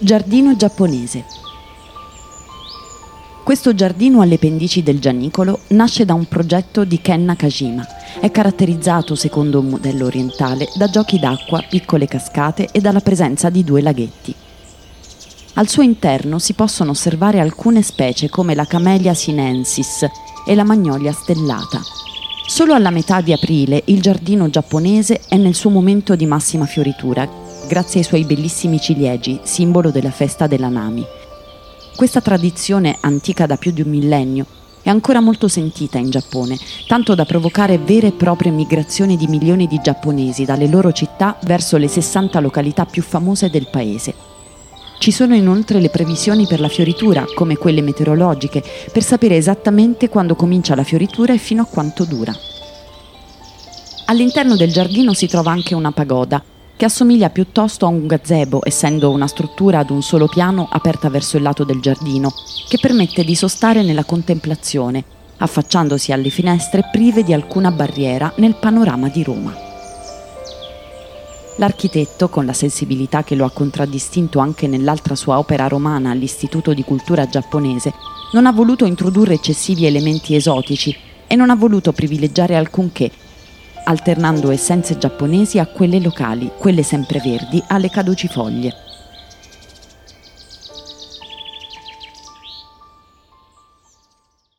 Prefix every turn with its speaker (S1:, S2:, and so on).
S1: Giardino giapponese. Questo giardino alle pendici del Gianicolo nasce da un progetto di Ken Nakajima. È caratterizzato, secondo un modello orientale, da giochi d'acqua, piccole cascate e dalla presenza di due laghetti. Al suo interno si possono osservare alcune specie come la Camellia sinensis e la Magnolia stellata. Solo alla metà di aprile il giardino giapponese è nel suo momento di massima fioritura, grazie ai suoi bellissimi ciliegi, simbolo della festa della Nami. Questa tradizione, antica da più di un millennio, è ancora molto sentita in Giappone, tanto da provocare vere e proprie migrazioni di milioni di giapponesi dalle loro città verso le 60 località più famose del paese. Ci sono inoltre le previsioni per la fioritura, come quelle meteorologiche, per sapere esattamente quando comincia la fioritura e fino a quanto dura. All'interno del giardino si trova anche una pagoda, che assomiglia piuttosto a un gazebo, essendo una struttura ad un solo piano aperta verso il lato del giardino, che permette di sostare nella contemplazione, affacciandosi alle finestre prive di alcuna barriera nel panorama di Roma. L'architetto, con la sensibilità che lo ha contraddistinto anche nell'altra sua opera romana all'Istituto di Cultura giapponese, non ha voluto introdurre eccessivi elementi esotici e non ha voluto privilegiare alcunché, alternando essenze giapponesi a quelle locali, quelle sempreverdi alle caducifoglie.